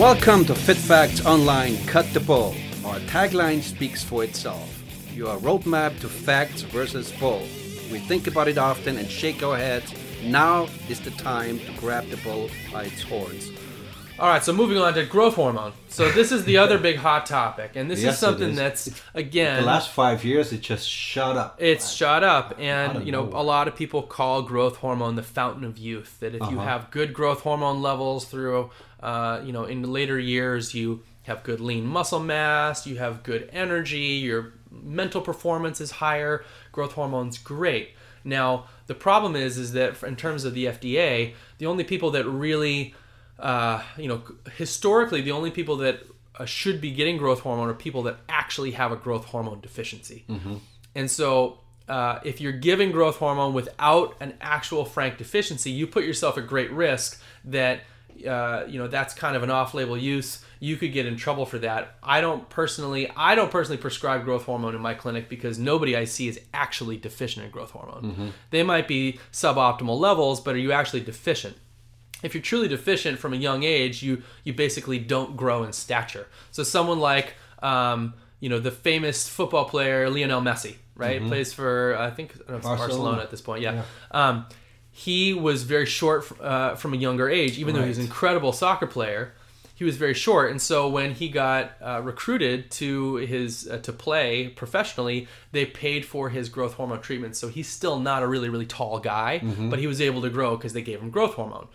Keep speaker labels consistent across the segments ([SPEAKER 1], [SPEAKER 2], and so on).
[SPEAKER 1] Welcome to Fit Facts Online Cut the Bull. Our tagline speaks for itself. Your roadmap to facts versus bull. We think about it often and shake our heads. Now is the time to grab the bull by its horns.
[SPEAKER 2] All right, so moving on to growth hormone. So this is the other big hot topic, and this
[SPEAKER 3] Yes,
[SPEAKER 2] is something
[SPEAKER 3] is.
[SPEAKER 2] that's again
[SPEAKER 3] The last five years, it just shut up.
[SPEAKER 2] it's shot up, and you know
[SPEAKER 3] nowhere.
[SPEAKER 2] a lot of people call growth hormone the fountain of youth. That if you
[SPEAKER 3] Uh-huh.
[SPEAKER 2] have good growth hormone levels through, uh, you know, in the later years, you have good lean muscle mass, you have good energy, your mental performance is higher. Growth hormone's great. Now the problem is, is that in terms of the FDA, the only people that really uh, you know, historically, the only people that uh, should be getting growth hormone are people that actually have a growth hormone deficiency. And so, uh, if you're giving growth hormone without an actual frank deficiency, you put yourself at great risk that, uh, you know, that's kind of an off-label use. You could get in trouble for that. I don't personally, I don't personally prescribe growth hormone in my clinic because nobody I see is actually deficient in growth hormone. They might be suboptimal levels, but are you actually deficient? if you're truly deficient from a young age, you you basically don't grow in stature. So someone like um, you know the famous football player Lionel Messi, right? Plays for I think I know, Barcelona.
[SPEAKER 3] Barcelona.
[SPEAKER 2] at this point. Yeah. Um, he was very short uh, from a younger age, even though he was an incredible soccer player. He was very short, and so when he got uh, recruited to his uh, to play professionally, they paid for his growth hormone treatment. So he's still not a really really tall guy, but he was able to grow because they gave him growth hormone.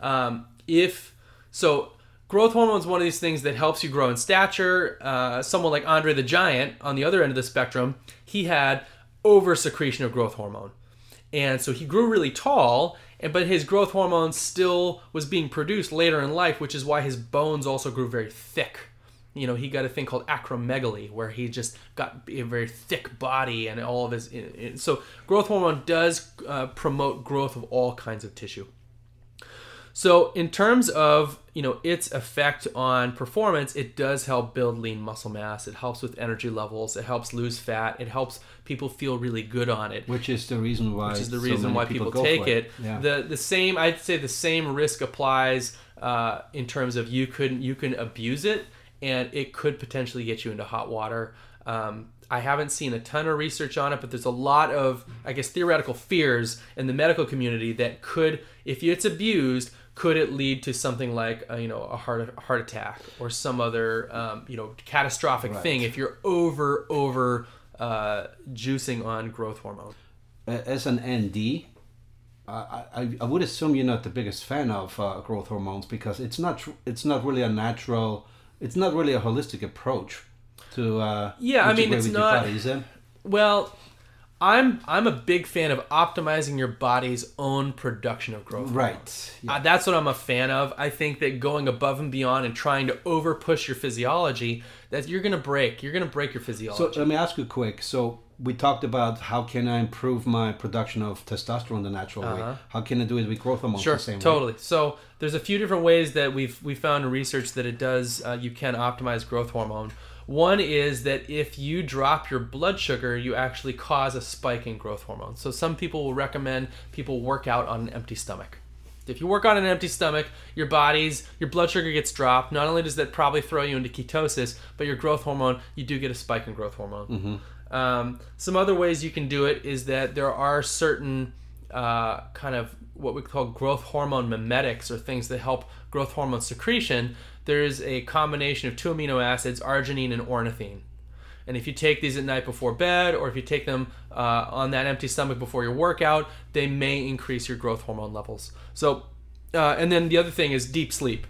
[SPEAKER 2] Um, if so, growth hormone is one of these things that helps you grow in stature. Uh, someone like Andre the Giant, on the other end of the spectrum, he had over secretion of growth hormone, and so he grew really tall. But his growth hormone still was being produced later in life, which is why his bones also grew very thick. You know, he got a thing called acromegaly, where he just got a very thick body and all of his. So, growth hormone does uh, promote growth of all kinds of tissue. So in terms of you know its effect on performance, it does help build lean muscle mass. It helps with energy levels. It helps lose fat. It helps people feel really good on it.
[SPEAKER 3] Which is the reason why.
[SPEAKER 2] Which is the reason
[SPEAKER 3] many
[SPEAKER 2] why people,
[SPEAKER 3] go
[SPEAKER 2] take
[SPEAKER 3] for
[SPEAKER 2] it.
[SPEAKER 3] Yeah.
[SPEAKER 2] The the same I'd say the same risk applies uh, in terms of you could you can abuse it and it could potentially get you into hot water. Um, I haven't seen a ton of research on it, but there's a lot of I guess theoretical fears in the medical community that could, if it's abused, could it lead to something like uh, you know a heart a heart attack or some other um, you know catastrophic
[SPEAKER 3] Right.
[SPEAKER 2] thing if you're over over uh, juicing on growth hormone.
[SPEAKER 3] As an ND, I, I, I would assume you're not the biggest fan of uh, growth hormones because it's not tr- it's not really a natural, it's not really a holistic approach to. Uh,
[SPEAKER 2] Yeah, I mean, it's not-
[SPEAKER 3] body, it?
[SPEAKER 2] Well, I'm I'm a big fan of optimizing your body's own production of growth.
[SPEAKER 3] Right.
[SPEAKER 2] Uh, that's what I'm a fan of. I think that going above and beyond and trying to over push your physiology, that you're gonna break. You're gonna break your physiology.
[SPEAKER 3] So let me ask you quick. So we talked about how can I improve my production of testosterone the natural way. How can I do it with growth hormone?
[SPEAKER 2] Sure,
[SPEAKER 3] the same way?
[SPEAKER 2] totally. So there's a few different ways that we've we found in research that it does. Uh, you can optimize growth hormone. One is that if you drop your blood sugar, you actually cause a spike in growth hormone. So some people will recommend people work out on an empty stomach. If you work on an empty stomach, your body's your blood sugar gets dropped. Not only does that probably throw you into ketosis, but your growth hormone, you do get a spike in growth hormone. Um, some other ways you can do it is that there are certain uh, kind of what we call growth hormone mimetics or things that help growth hormone secretion. There's a combination of two amino acids, arginine and ornithine. And if you take these at night before bed, or if you take them uh, on that empty stomach before your workout, they may increase your growth hormone levels. So, uh, and then the other thing is deep sleep.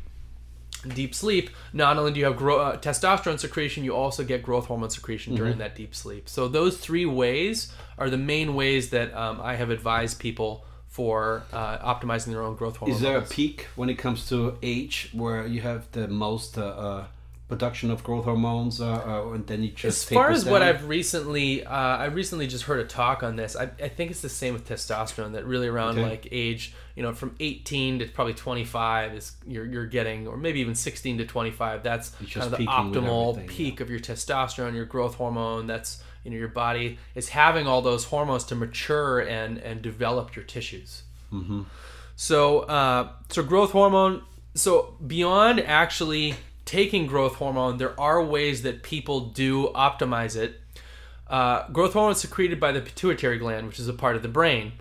[SPEAKER 2] Deep sleep, not only do you have gro- uh, testosterone secretion, you also get growth hormone secretion during that deep sleep. So, those three ways are the main ways that um, I have advised people for uh, optimizing their own growth hormone.
[SPEAKER 3] Is there a peak when it comes to age where you have the most uh, uh, production of growth hormones, uh, uh, and then you just
[SPEAKER 2] as far as what? I've recently, uh, I recently just heard a talk on this. I, I think it's the same with testosterone. That really around
[SPEAKER 3] Okay.
[SPEAKER 2] like age, you know, from 18 to probably 25 is you're you're getting, or maybe even 16 to 25. That's kind of the optimal peak of your testosterone, your growth hormone. That's you know your body is having all those hormones to mature and and develop your tissues.
[SPEAKER 3] Mm-hmm.
[SPEAKER 2] So, uh, so growth hormone so beyond actually taking growth hormone, there are ways that people do optimize it. Uh, growth hormone is secreted by the pituitary gland, which is a part of the brain.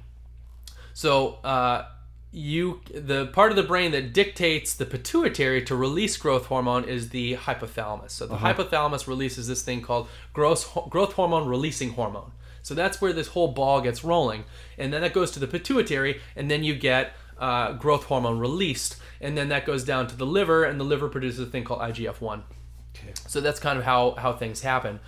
[SPEAKER 2] So uh, you the part of the brain that dictates the pituitary to release growth hormone is the hypothalamus. So the hypothalamus releases this thing called growth growth hormone releasing hormone. So that's where this whole ball gets rolling, and then it goes to the pituitary, and then you get uh, growth hormone released, and then that goes down to the liver, and the liver produces a thing called IGF one.
[SPEAKER 3] Okay.
[SPEAKER 2] So that's kind of how how things happen.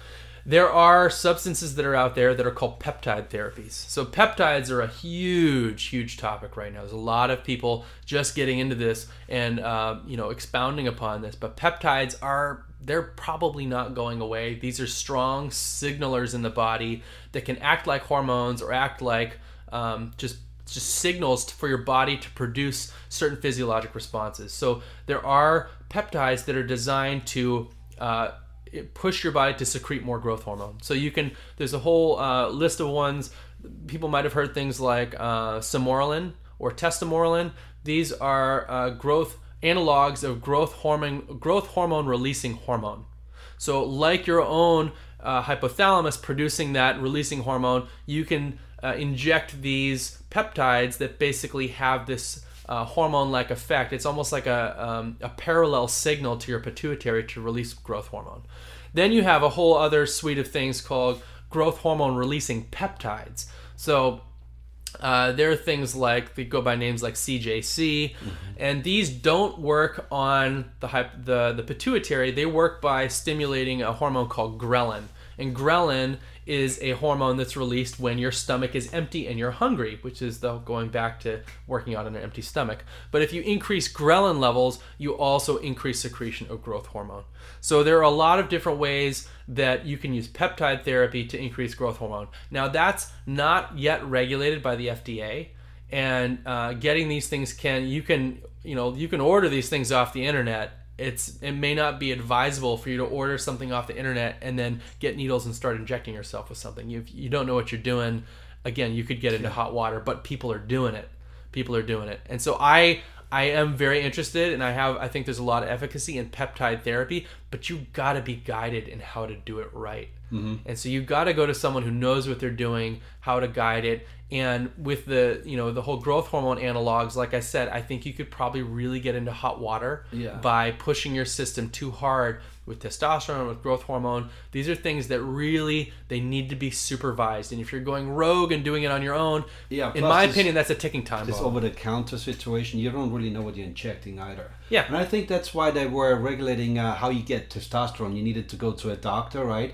[SPEAKER 2] There are substances that are out there that are called peptide therapies. So peptides are a huge, huge topic right now. There's a lot of people just getting into this and uh, you know expounding upon this. But peptides are they're probably not going away. These are strong signalers in the body that can act like hormones or act like um, just just signals for your body to produce certain physiologic responses. So there are peptides that are designed to uh, push your body to secrete more growth hormone. So you can there's a whole uh, list of ones. People might have heard things like uh, or tesamorelin. These are uh, growth analogs of growth hormone growth hormone releasing hormone. So, like your own uh, hypothalamus producing that releasing hormone, you can uh, inject these peptides that basically have this uh, hormone-like effect. It's almost like a, um, a parallel signal to your pituitary to release growth hormone. Then you have a whole other suite of things called growth hormone releasing peptides. So uh, there are things like they go by names like CJC, and these don't work on the, the the pituitary. They work by stimulating a hormone called ghrelin, and ghrelin is a hormone that's released when your stomach is empty and you're hungry, which is going back to working out on an empty stomach. But if you increase ghrelin levels, you also increase secretion of growth hormone. So there are a lot of different ways that you can use peptide therapy to increase growth hormone. Now that's not yet regulated by the FDA, and uh, getting these things can you can you know you can order these things off the internet. It's it may not be advisable for you to order something off the internet and then get needles and start injecting yourself with something. You you don't know what you're doing. Again, you could get into hot water, but people are doing it. People are doing it, and so I I am very interested, and I have I think there's a lot of efficacy in peptide therapy, but you got to be guided in how to do it right. And so you've got to go to someone who knows what they're doing, how to guide it. And with the you know the whole growth hormone analogs, like I said, I think you could probably really get into hot water
[SPEAKER 3] Yeah.
[SPEAKER 2] by pushing your system too hard with testosterone, with growth hormone. These are things that really they need to be supervised. And if you're going rogue and doing it on your own,
[SPEAKER 3] Yeah,
[SPEAKER 2] in my
[SPEAKER 3] this-
[SPEAKER 2] opinion, that's a ticking time
[SPEAKER 3] this
[SPEAKER 2] bomb.
[SPEAKER 3] over the counter situation, you don't really know what you're injecting either.
[SPEAKER 2] Yeah.
[SPEAKER 3] And I think that's why they were regulating uh, how you get testosterone. You needed to go to a doctor, right?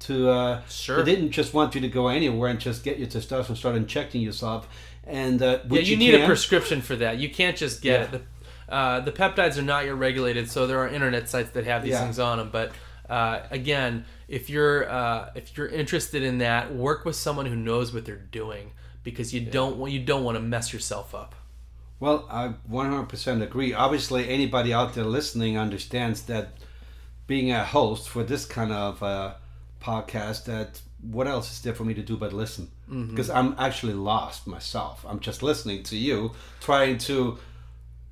[SPEAKER 3] To uh,
[SPEAKER 2] Sure.
[SPEAKER 3] They didn't just want you to go anywhere and just get your testosterone, start injecting yourself, and uh,
[SPEAKER 2] Yeah,
[SPEAKER 3] which
[SPEAKER 2] you, need a prescription for that. You can't just get
[SPEAKER 3] Yeah.
[SPEAKER 2] it. The, uh, the peptides are not yet regulated, so there are internet sites that have these
[SPEAKER 3] Yeah.
[SPEAKER 2] things on them. But uh, again, if you're uh, if you're interested in that, work with someone who knows what they're doing because you don't want you don't want to mess yourself up.
[SPEAKER 3] Well, I 100% agree. Obviously, anybody out there listening understands that being a host for this kind of uh, podcast, that what else is there for me to do but listen?
[SPEAKER 2] Mm-hmm.
[SPEAKER 3] Because I'm actually lost myself. I'm just listening to you, trying to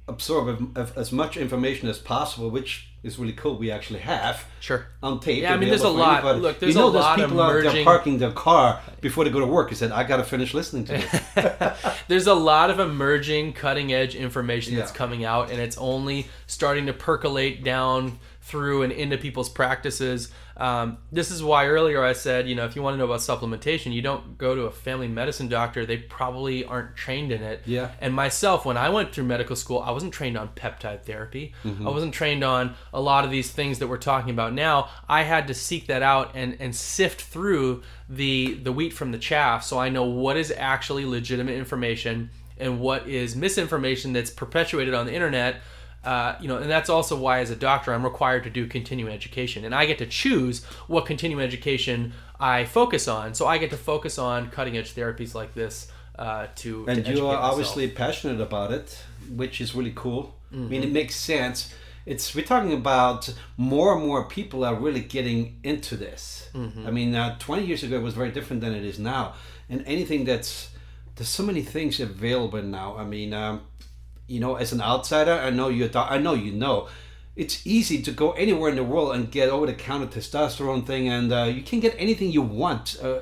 [SPEAKER 3] absorb as- much information as possible, which is really cool. We actually have
[SPEAKER 2] Sure.
[SPEAKER 3] on tape.
[SPEAKER 2] Yeah, I mean, there's a lot-
[SPEAKER 3] anybody.
[SPEAKER 2] look, there's
[SPEAKER 3] you know,
[SPEAKER 2] a lot of
[SPEAKER 3] people out there parking their car before they go to work. He said, "I got to finish listening to this."
[SPEAKER 2] There's a lot of emerging cutting edge information that's coming out and it's only starting to percolate down through and into people's practices. Um, this is why earlier I said, you know, if you want to know about supplementation, you don't go to a family medicine doctor. They probably aren't trained in it.
[SPEAKER 3] Yeah.
[SPEAKER 2] And myself, when I went through medical school, I wasn't trained on peptide therapy.
[SPEAKER 3] Mm-hmm.
[SPEAKER 2] I wasn't trained on a lot of these things that we're talking about now. I had to seek that out and, and sift through the the wheat from the chaff, so I know what is actually legitimate information and what is misinformation that's perpetuated on the internet. Uh, you know, and that's also why, as a doctor, I'm required to do continuing education, and I get to choose what continuing education I focus on. So I get to focus on cutting edge therapies like this uh, to
[SPEAKER 3] and
[SPEAKER 2] to
[SPEAKER 3] you are
[SPEAKER 2] myself.
[SPEAKER 3] obviously passionate about it, which is really cool. I mean,
[SPEAKER 2] Mm-hmm.
[SPEAKER 3] it makes sense. It's we're talking about more and more people are really getting into this.
[SPEAKER 2] Mm-hmm.
[SPEAKER 3] I mean, uh, 20 years ago it was very different than it is now, and anything that's there's so many things available now. I mean, um, you know, as an outsider, I know you. I know you know. It's easy to go anywhere in the world and get over the counter testosterone thing, and uh, you can get anything you want, uh,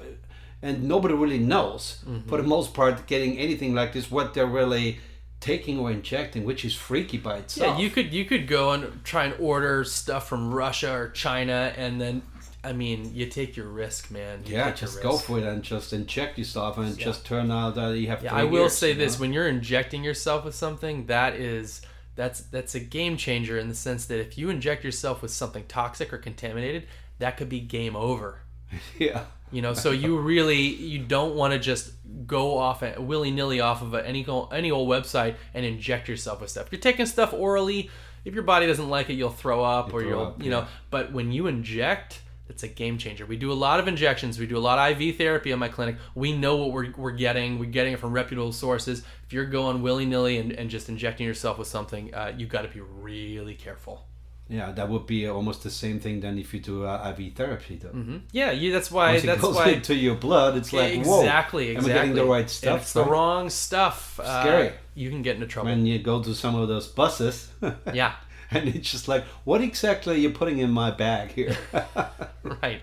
[SPEAKER 3] and nobody really knows
[SPEAKER 2] Mm-hmm.
[SPEAKER 3] for the most part getting anything like this what they're really taking or injecting, which is freaky by itself.
[SPEAKER 2] Yeah, you could you could go and try and order stuff from Russia or China, and then I mean, you take your risk, man. You
[SPEAKER 3] Yeah, just go for it and just inject yourself and
[SPEAKER 2] Yeah.
[SPEAKER 3] just turn out that you have.
[SPEAKER 2] To
[SPEAKER 3] Yeah,
[SPEAKER 2] I will
[SPEAKER 3] years,
[SPEAKER 2] say this:
[SPEAKER 3] know?
[SPEAKER 2] when you're injecting yourself with something, that is that's that's a game changer in the sense that if you inject yourself with something toxic or contaminated, that could be game over.
[SPEAKER 3] yeah,
[SPEAKER 2] You know, so you really you don't want to just go off willy nilly off of any any old website and inject yourself with stuff. You're taking stuff orally. If your body doesn't like it, you'll throw up or
[SPEAKER 3] throw
[SPEAKER 2] you'll
[SPEAKER 3] up,
[SPEAKER 2] you know.
[SPEAKER 3] yeah.
[SPEAKER 2] But when you inject, it's a game changer. We do a lot of injections. We do a lot of IV therapy in my clinic. We know what we're, we're getting. We're getting it from reputable sources. If you're going willy nilly and, and just injecting yourself with something, uh, you got to be really careful.
[SPEAKER 3] yeah, that would be almost the same thing than if you do uh, IV therapy, though.
[SPEAKER 2] hmm Yeah, you, that's why.
[SPEAKER 3] Once it
[SPEAKER 2] that's
[SPEAKER 3] goes
[SPEAKER 2] why.
[SPEAKER 3] into your blood, it's like whoa.
[SPEAKER 2] exactly,
[SPEAKER 3] Am I
[SPEAKER 2] exactly.
[SPEAKER 3] getting the right stuff,
[SPEAKER 2] If it's the wrong stuff. uh,
[SPEAKER 3] Scary.
[SPEAKER 2] you can get into trouble.
[SPEAKER 3] When you go to some of those buses,
[SPEAKER 2] yeah,
[SPEAKER 3] and it's just like, what exactly are you putting in my bag here?
[SPEAKER 2] right,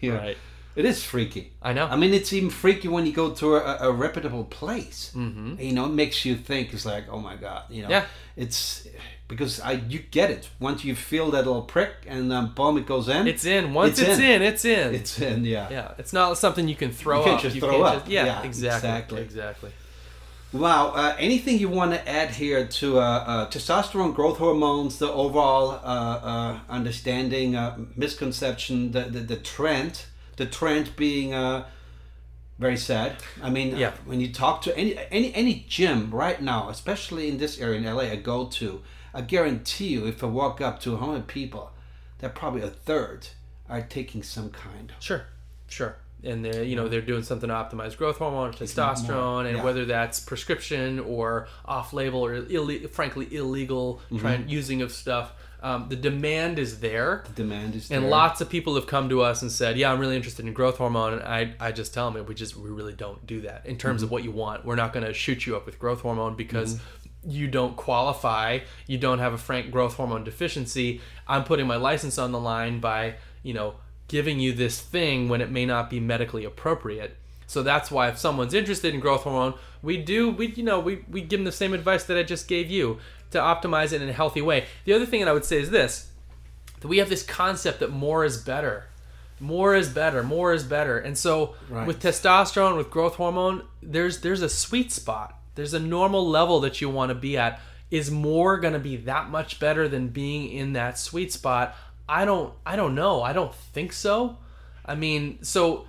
[SPEAKER 3] Yeah.
[SPEAKER 2] right.
[SPEAKER 3] It is freaky.
[SPEAKER 2] I know.
[SPEAKER 3] I mean, it's even freaky when you go to a, a reputable place. Mm-hmm. You know, it makes you think. It's like, oh my god, you know.
[SPEAKER 2] Yeah.
[SPEAKER 3] It's because I you get it once you feel that little prick, and um, boom, it goes in.
[SPEAKER 2] it's in. Once
[SPEAKER 3] It's
[SPEAKER 2] it's,
[SPEAKER 3] in.
[SPEAKER 2] in. it's in.
[SPEAKER 3] it's in. Yeah.
[SPEAKER 2] yeah, it's not something you can throw
[SPEAKER 3] You can't
[SPEAKER 2] up.
[SPEAKER 3] just
[SPEAKER 2] you
[SPEAKER 3] throw
[SPEAKER 2] can't
[SPEAKER 3] up.
[SPEAKER 2] Just, yeah,
[SPEAKER 3] Yeah,
[SPEAKER 2] exactly,
[SPEAKER 3] exactly.
[SPEAKER 2] exactly.
[SPEAKER 3] Wow. Uh, anything you want to add here to uh, uh, testosterone, growth hormones, the overall uh, uh, understanding, uh, misconception, the, the the trend, the trend being uh, very sad. I mean,
[SPEAKER 2] Yeah.
[SPEAKER 3] when you talk to any any any gym right now, especially in this area in LA, I go to, I guarantee you, if I walk up to 100 people, that probably a third are taking some kind.
[SPEAKER 2] Sure, sure. And they're you know they're doing something to optimize growth hormone, or testosterone, and
[SPEAKER 3] yeah.
[SPEAKER 2] whether that's prescription or off-label or ille- frankly illegal
[SPEAKER 3] Mm-hmm.
[SPEAKER 2] trying using of stuff. Um, the demand is there.
[SPEAKER 3] The demand is there.
[SPEAKER 2] And
[SPEAKER 3] there.
[SPEAKER 2] lots of people have come to us and said, "Yeah, I'm really interested in growth hormone." And I, I just tell them we just we really don't do that in terms
[SPEAKER 3] Mm-hmm.
[SPEAKER 2] of what you want. We're not going to shoot you up with growth hormone because you don't qualify. You don't have a frank growth hormone deficiency. I'm putting my license on the line by you know giving you this thing when it may not be medically appropriate. So that's why if someone's interested in growth hormone, we do we you know we we give them the same advice that I just gave you to optimize it in a healthy way. The other thing that I would say is this that we have this concept that more is better. More is better, more is better. And so
[SPEAKER 3] Right.
[SPEAKER 2] with testosterone, with growth hormone, there's there's a sweet spot. There's a normal level that you want to be at. Is more going to be that much better than being in that sweet spot? I don't I don't know. I don't think so. I mean, so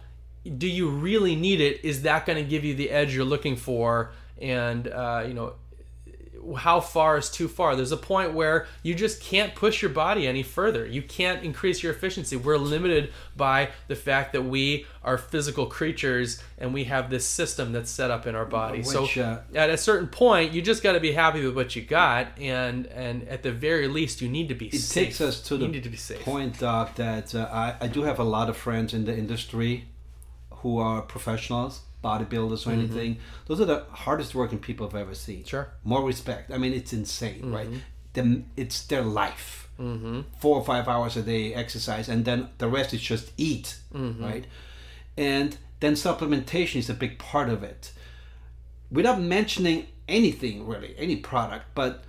[SPEAKER 2] do you really need it? Is that going to give you the edge you're looking for? And uh, you know, how far is too far? There's a point where you just can't push your body any further. You can't increase your efficiency. We're limited by the fact that we are physical creatures and we have this system that's set up in our body.
[SPEAKER 3] Which,
[SPEAKER 2] so
[SPEAKER 3] uh,
[SPEAKER 2] at a certain point, you just got to be happy with what you got, and and at the very least, you need to be.
[SPEAKER 3] it
[SPEAKER 2] safe.
[SPEAKER 3] takes us to
[SPEAKER 2] you
[SPEAKER 3] the
[SPEAKER 2] to be safe.
[SPEAKER 3] point, Doc, that uh, I, I do have a lot of friends in the industry who are professionals, bodybuilders or anything. Those are the hardest working people I've ever seen.
[SPEAKER 2] Mm-hmm. Sure. Mm-hmm.
[SPEAKER 3] More respect. I mean, it's insane, right? Them, it's their life. Mm-hmm. Four or five hours a day exercise, and then the rest is just eat,
[SPEAKER 2] Mm-hmm.
[SPEAKER 3] right? And then supplementation is a big part of it. Without mentioning anything really, any product, but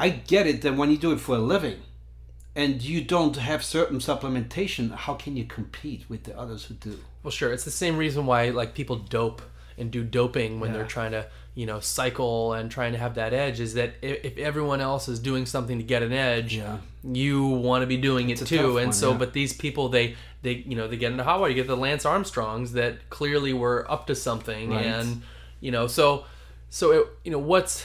[SPEAKER 3] I get it that when you do it for a living and you don't have certain supplementation, how can you compete with the others who do?
[SPEAKER 2] Well, sure. It's the same reason why like people dope and do doping when
[SPEAKER 3] Yeah.
[SPEAKER 2] they're trying to, you know, cycle and trying to have that edge. Is that if, everyone else is doing something to get an edge,
[SPEAKER 3] Yeah.
[SPEAKER 2] you want to be doing
[SPEAKER 3] It's
[SPEAKER 2] it too. and
[SPEAKER 3] one,
[SPEAKER 2] so,
[SPEAKER 3] yeah.
[SPEAKER 2] but these people, they they you know they get into hot water. You get the Lance Armstrongs that clearly were up to something,
[SPEAKER 3] Right.
[SPEAKER 2] and you know, so so it, you know what's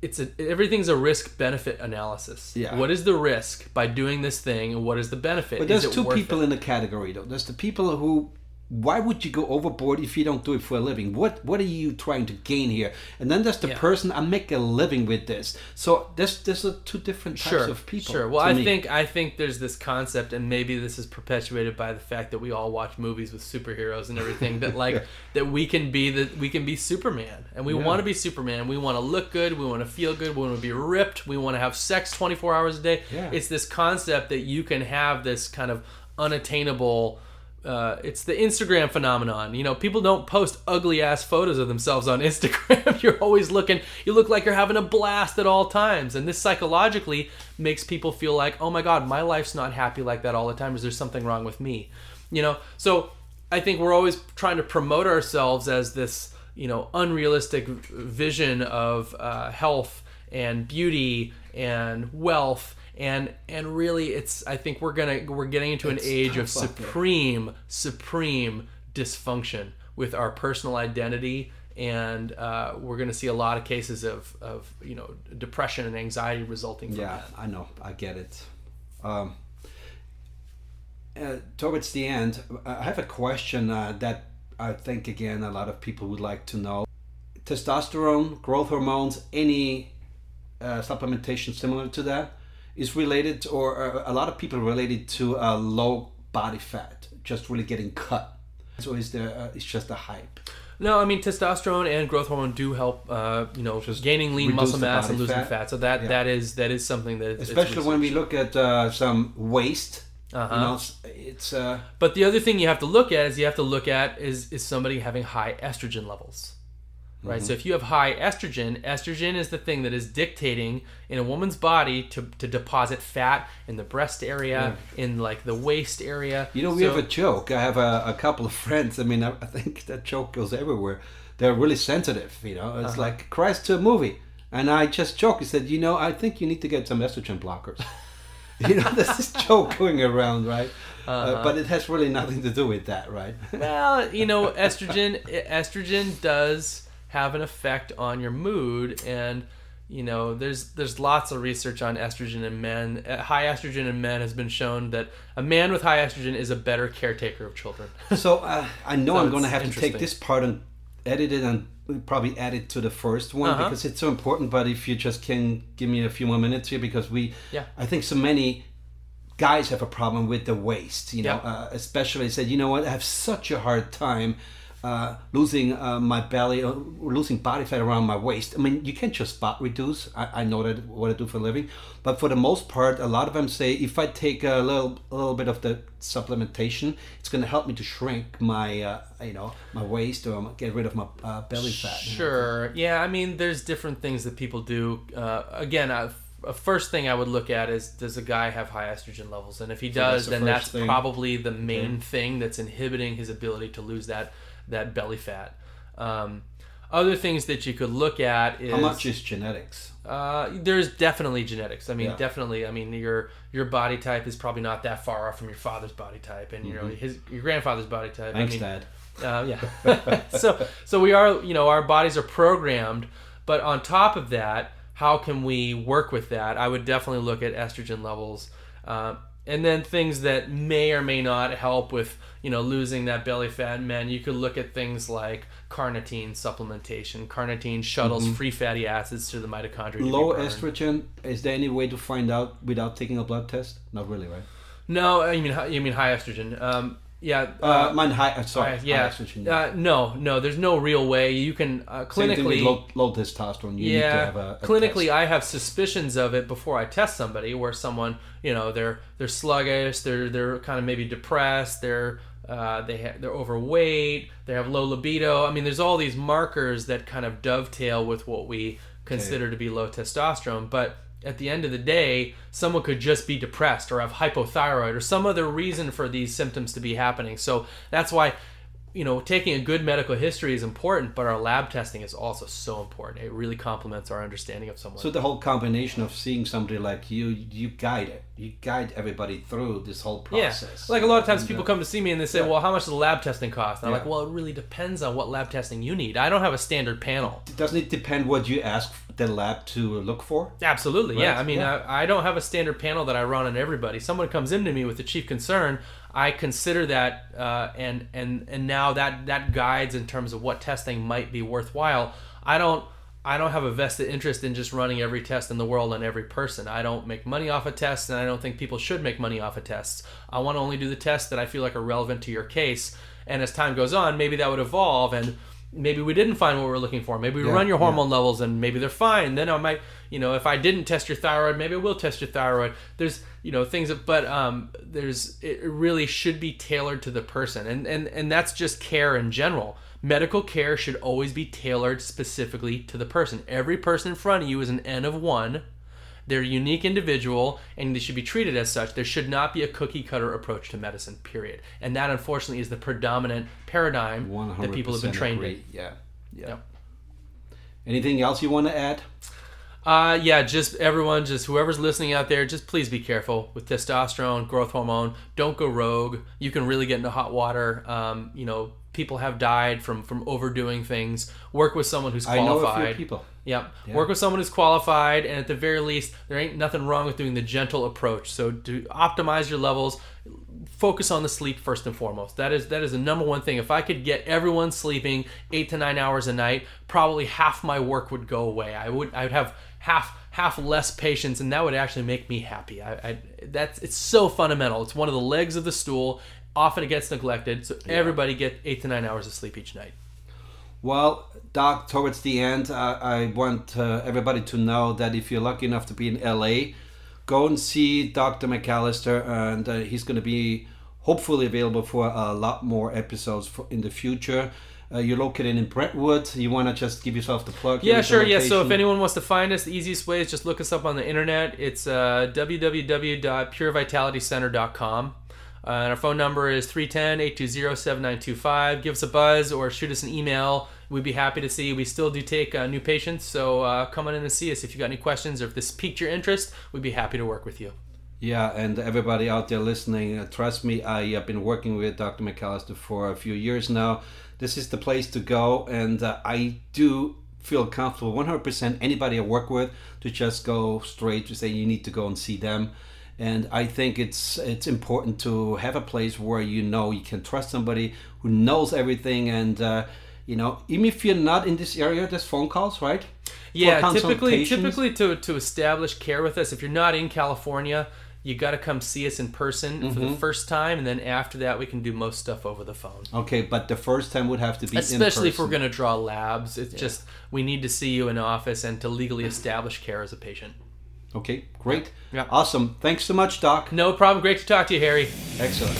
[SPEAKER 2] it's a everything's a risk benefit analysis.
[SPEAKER 3] Yeah.
[SPEAKER 2] What is the risk by doing this thing, and what is the benefit?
[SPEAKER 3] But there's two people
[SPEAKER 2] it?
[SPEAKER 3] in the category though. There's the people who why would you go overboard if you don't do it for a living? What what are you trying to gain here? And then there's the
[SPEAKER 2] Yeah.
[SPEAKER 3] person I make a living with this. So there's there's a two different types
[SPEAKER 2] sure,
[SPEAKER 3] of people.
[SPEAKER 2] Sure. Well, I
[SPEAKER 3] me.
[SPEAKER 2] think I think there's this concept, and maybe this is perpetuated by the fact that we all watch movies with superheroes and everything. that like that we can be the we can be Superman, and we
[SPEAKER 3] Yeah.
[SPEAKER 2] want to be Superman. We want to look good. We want to feel good. We want to be ripped. We want to have sex 24 hours a day.
[SPEAKER 3] Yeah.
[SPEAKER 2] It's this concept that you can have this kind of unattainable. Uh, it's the Instagram phenomenon. You know, people don't post ugly ass photos of themselves on Instagram. you're always looking, you look like you're having a blast at all times. And this psychologically makes people feel like, oh my God, my life's not happy like that all the time. Is there something wrong with me? You know, so I think we're always trying to promote ourselves as this, you know, unrealistic vision of uh, health and beauty and wealth and and really it's i think we're gonna we're getting into an
[SPEAKER 3] It's
[SPEAKER 2] age of
[SPEAKER 3] out there.
[SPEAKER 2] supreme supreme dysfunction with our personal identity and uh, we're going to see a lot of cases of, of you know depression and anxiety resulting from
[SPEAKER 3] Yeah,
[SPEAKER 2] that
[SPEAKER 3] I know. I get it. Um, uh, towards the end, I have a question uh, that I think again a lot of people would like to know. Testosterone, growth hormones, any uh, supplementation similar to that is related, or uh, a lot of people related to uh, low body fat, just really getting cut. So is there? Uh, it's just a hype.
[SPEAKER 2] no i mean testosterone and growth hormone do help uh, you know just gaining lean muscle mass and losing
[SPEAKER 3] fat.
[SPEAKER 2] fat, so that
[SPEAKER 3] Yeah.
[SPEAKER 2] that is that is something that
[SPEAKER 3] Especially when we look at uh, some waste.
[SPEAKER 2] Uh-huh.
[SPEAKER 3] You know, it's, it's uh,
[SPEAKER 2] But the other thing you have to look at is you have to look at is is somebody having high estrogen levels. Right?
[SPEAKER 3] Mm-hmm.
[SPEAKER 2] So if you have high estrogen, estrogen is the thing that is dictating in a woman's body to, to deposit fat in the breast area, in like the waist area.
[SPEAKER 3] You know, we
[SPEAKER 2] So-
[SPEAKER 3] have a joke. I have a, a couple of friends. I mean, I, I think that joke goes everywhere. They're really sensitive. You know, it's
[SPEAKER 2] Uh-huh.
[SPEAKER 3] like Christ to a movie. And I just joke. He said, you know, I think you need to get some estrogen blockers. you know, there's this joke going around, right? uh
[SPEAKER 2] Uh-huh.
[SPEAKER 3] but it has really nothing to do with that, right?
[SPEAKER 2] well, you know, estrogen estrogen does have an effect on your mood and you know, there's there's lots of research on estrogen in men. Uh, High estrogen in men has been shown that a man with high estrogen is a better caretaker of children.
[SPEAKER 3] so uh, I know
[SPEAKER 2] So
[SPEAKER 3] I'm going to have to take this part and edit it and probably add it to the first one
[SPEAKER 2] Uh-huh.
[SPEAKER 3] because it's so important. But if you just can give me a few more minutes here, because we,
[SPEAKER 2] Yeah.
[SPEAKER 3] I think so many guys have a problem with the waist. You know,
[SPEAKER 2] Yeah.
[SPEAKER 3] uh, especially said, you know what, I have such a hard time. Uh, losing uh, my belly, or losing body fat around my waist. I mean, you can't just spot reduce. I, I know that what I do for a living, but for the most part, a lot of them say if I take a little, a little bit of the supplementation, it's going to help me to shrink my, uh, you know, my waist or get rid of my uh, belly fat.
[SPEAKER 2] Sure. Yeah, I mean, there's different things that people do. Uh, again, a first thing I would look at is does a guy have high estrogen levels? And if he
[SPEAKER 3] So that's
[SPEAKER 2] does,
[SPEAKER 3] the
[SPEAKER 2] then that's
[SPEAKER 3] thing.
[SPEAKER 2] probably the main thing that's inhibiting his ability to lose that that belly fat. Um, other things that you could look at is
[SPEAKER 3] How much is genetics?
[SPEAKER 2] uh, there's definitely genetics. I mean,
[SPEAKER 3] Yeah.
[SPEAKER 2] definitely. I mean, your your body type is probably not that far off from your father's body type, and you know his your grandfather's body type.
[SPEAKER 3] Mm-hmm. Thanks,
[SPEAKER 2] I mean,
[SPEAKER 3] Dad.
[SPEAKER 2] uh, yeah. so so we are you know our bodies are programmed, but on top of that, how can we work with that? I would definitely look at estrogen levels, uh, and then things that may or may not help with you know losing that belly fat man. You could look at things like carnitine supplementation. Carnitine shuttles free fatty acids to the mitochondria.
[SPEAKER 3] Mm-hmm. Low estrogen. Is there any way to find out without taking a blood test? Not really, right?
[SPEAKER 2] No, you mean you mean high estrogen. Um, yeah.
[SPEAKER 3] Uh, mine high. Uh, sorry,
[SPEAKER 2] High- yeah. Uh, no, no. There's no real way you can uh,
[SPEAKER 3] Same thing with
[SPEAKER 2] clinically.
[SPEAKER 3] low, low testosterone. You need to
[SPEAKER 2] yeah,
[SPEAKER 3] have a, a
[SPEAKER 2] clinically,
[SPEAKER 3] test.
[SPEAKER 2] I have suspicions of it before I test somebody. Where someone, you know, they're they're sluggish, they're they're kind of maybe depressed, they're uh, they ha- they're overweight, they have low libido. I mean, there's all these markers that kind of dovetail with what we consider to be low testosterone, but at the end of the day, someone could just be depressed or have hypothyroid or some other reason for these symptoms to be happening. So that's why you know, taking a good medical history is important, but our lab testing is also so important. It really complements our understanding of someone.
[SPEAKER 3] So the whole combination of seeing somebody like you, you guide it. You guide everybody through this whole process.
[SPEAKER 2] yeah, like a lot of times people
[SPEAKER 3] uh,
[SPEAKER 2] come to see me and they say, "Well, how much does the lab testing cost?" And I'm
[SPEAKER 3] Yeah.
[SPEAKER 2] like, "Well, it really depends on what lab testing you need. I don't have a standard panel."
[SPEAKER 3] Doesn't it depend what you ask the lab to look for?
[SPEAKER 2] Absolutely,
[SPEAKER 3] Right,
[SPEAKER 2] yeah. I mean,
[SPEAKER 3] yeah.
[SPEAKER 2] I, I don't have a standard panel that I run on everybody. Someone comes into me with a chief concern, I consider that, uh, and and and now that that guides in terms of what testing might be worthwhile. I don't. I don't have a vested interest in just running every test in the world on every person. I don't make money off of tests, and I don't think people should make money off of tests. I want to only do the tests that I feel like are relevant to your case. And as time goes on, maybe that would evolve, and maybe we didn't find what we were looking for. Maybe we
[SPEAKER 3] Yeah,
[SPEAKER 2] run your
[SPEAKER 3] yeah.
[SPEAKER 2] hormone levels, and maybe they're fine. Then I might, you know, if I didn't test your thyroid, maybe I will test your thyroid. There's, you know, things that, but um, there's, it really should be tailored to the person, and and and that's just care in general. Medical care should always be tailored specifically to the person. Every person in front of you is an N of one. They're a unique individual and they should be treated as such. There should not be a cookie cutter approach to medicine, period. And that, unfortunately, is the predominant paradigm that people have been trained in.
[SPEAKER 3] Yeah. Yeah. Anything else you want to add?
[SPEAKER 2] Uh, yeah, just everyone, just whoever's listening out there, just please be careful with testosterone, growth hormone. Don't go rogue. You can really get into hot water. Um, you know, people have died from from overdoing things. Work with someone who's qualified.
[SPEAKER 3] I know a few people.
[SPEAKER 2] Yep.
[SPEAKER 3] Yeah.
[SPEAKER 2] Work with someone who's qualified, and at the very least, there ain't nothing wrong with doing the gentle approach. So to optimize your levels, focus on the sleep first and foremost. That is that is the number one thing. If I could get everyone sleeping eight to nine hours a night, probably half my work would go away. I would I would have half half less patients, and that would actually make me happy. I, I that's it's so fundamental. It's one of the legs of the stool. Often it gets neglected, so everybody get eight to nine hours of sleep each night.
[SPEAKER 3] Well, Doc, towards the end, I, I want uh, everybody to know that if you're lucky enough to be in LA, go and see Dr. McAllister, and uh, he's going to be hopefully available for a lot more episodes for, in the future. Uh, you're located in Brentwood. You want to just give yourself the plug?
[SPEAKER 2] Yeah, sure. Yeah. So if anyone wants to find us, the easiest way is just look us up on the internet. It's uh, www.purevitalitycenter.com. Uh, and our phone number is 310-820-7925. Give us a buzz or shoot us an email. We'd be happy to see you. We still do take uh, new patients, so uh, come on in and see us if you got any questions or if this piqued your interest. We'd be happy to work with you.
[SPEAKER 3] Yeah, and everybody out there listening, uh, trust me, I have been working with Dr. McAllister for a few years now. This is the place to go, and uh, I do feel comfortable 100% anybody I work with to just go straight to say you need to go and see them. And I think it's it's important to have a place where you know you can trust somebody who knows everything, and uh, you know even if you're not in this area, there's phone calls, right?
[SPEAKER 2] Yeah, typically, typically to, to establish care with us, if you're not in California, you got to come see us in person for
[SPEAKER 3] Mm-hmm.
[SPEAKER 2] the first time, and then after that, we can do most stuff over the phone.
[SPEAKER 3] Okay, but the first time would have to be in
[SPEAKER 2] Especially if we're going to draw labs, it's just we need to see you in office and to legally establish care as a patient.
[SPEAKER 3] Okay, great.
[SPEAKER 2] Yeah.
[SPEAKER 3] Awesome. Thanks so much, Doc.
[SPEAKER 2] No problem. Great to talk to you, Harry.
[SPEAKER 3] Excellent.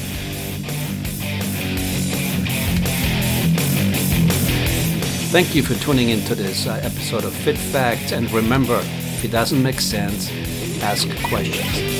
[SPEAKER 3] Thank you for tuning into this uh, episode of Fit Facts. And remember, if it doesn't make sense, ask questions.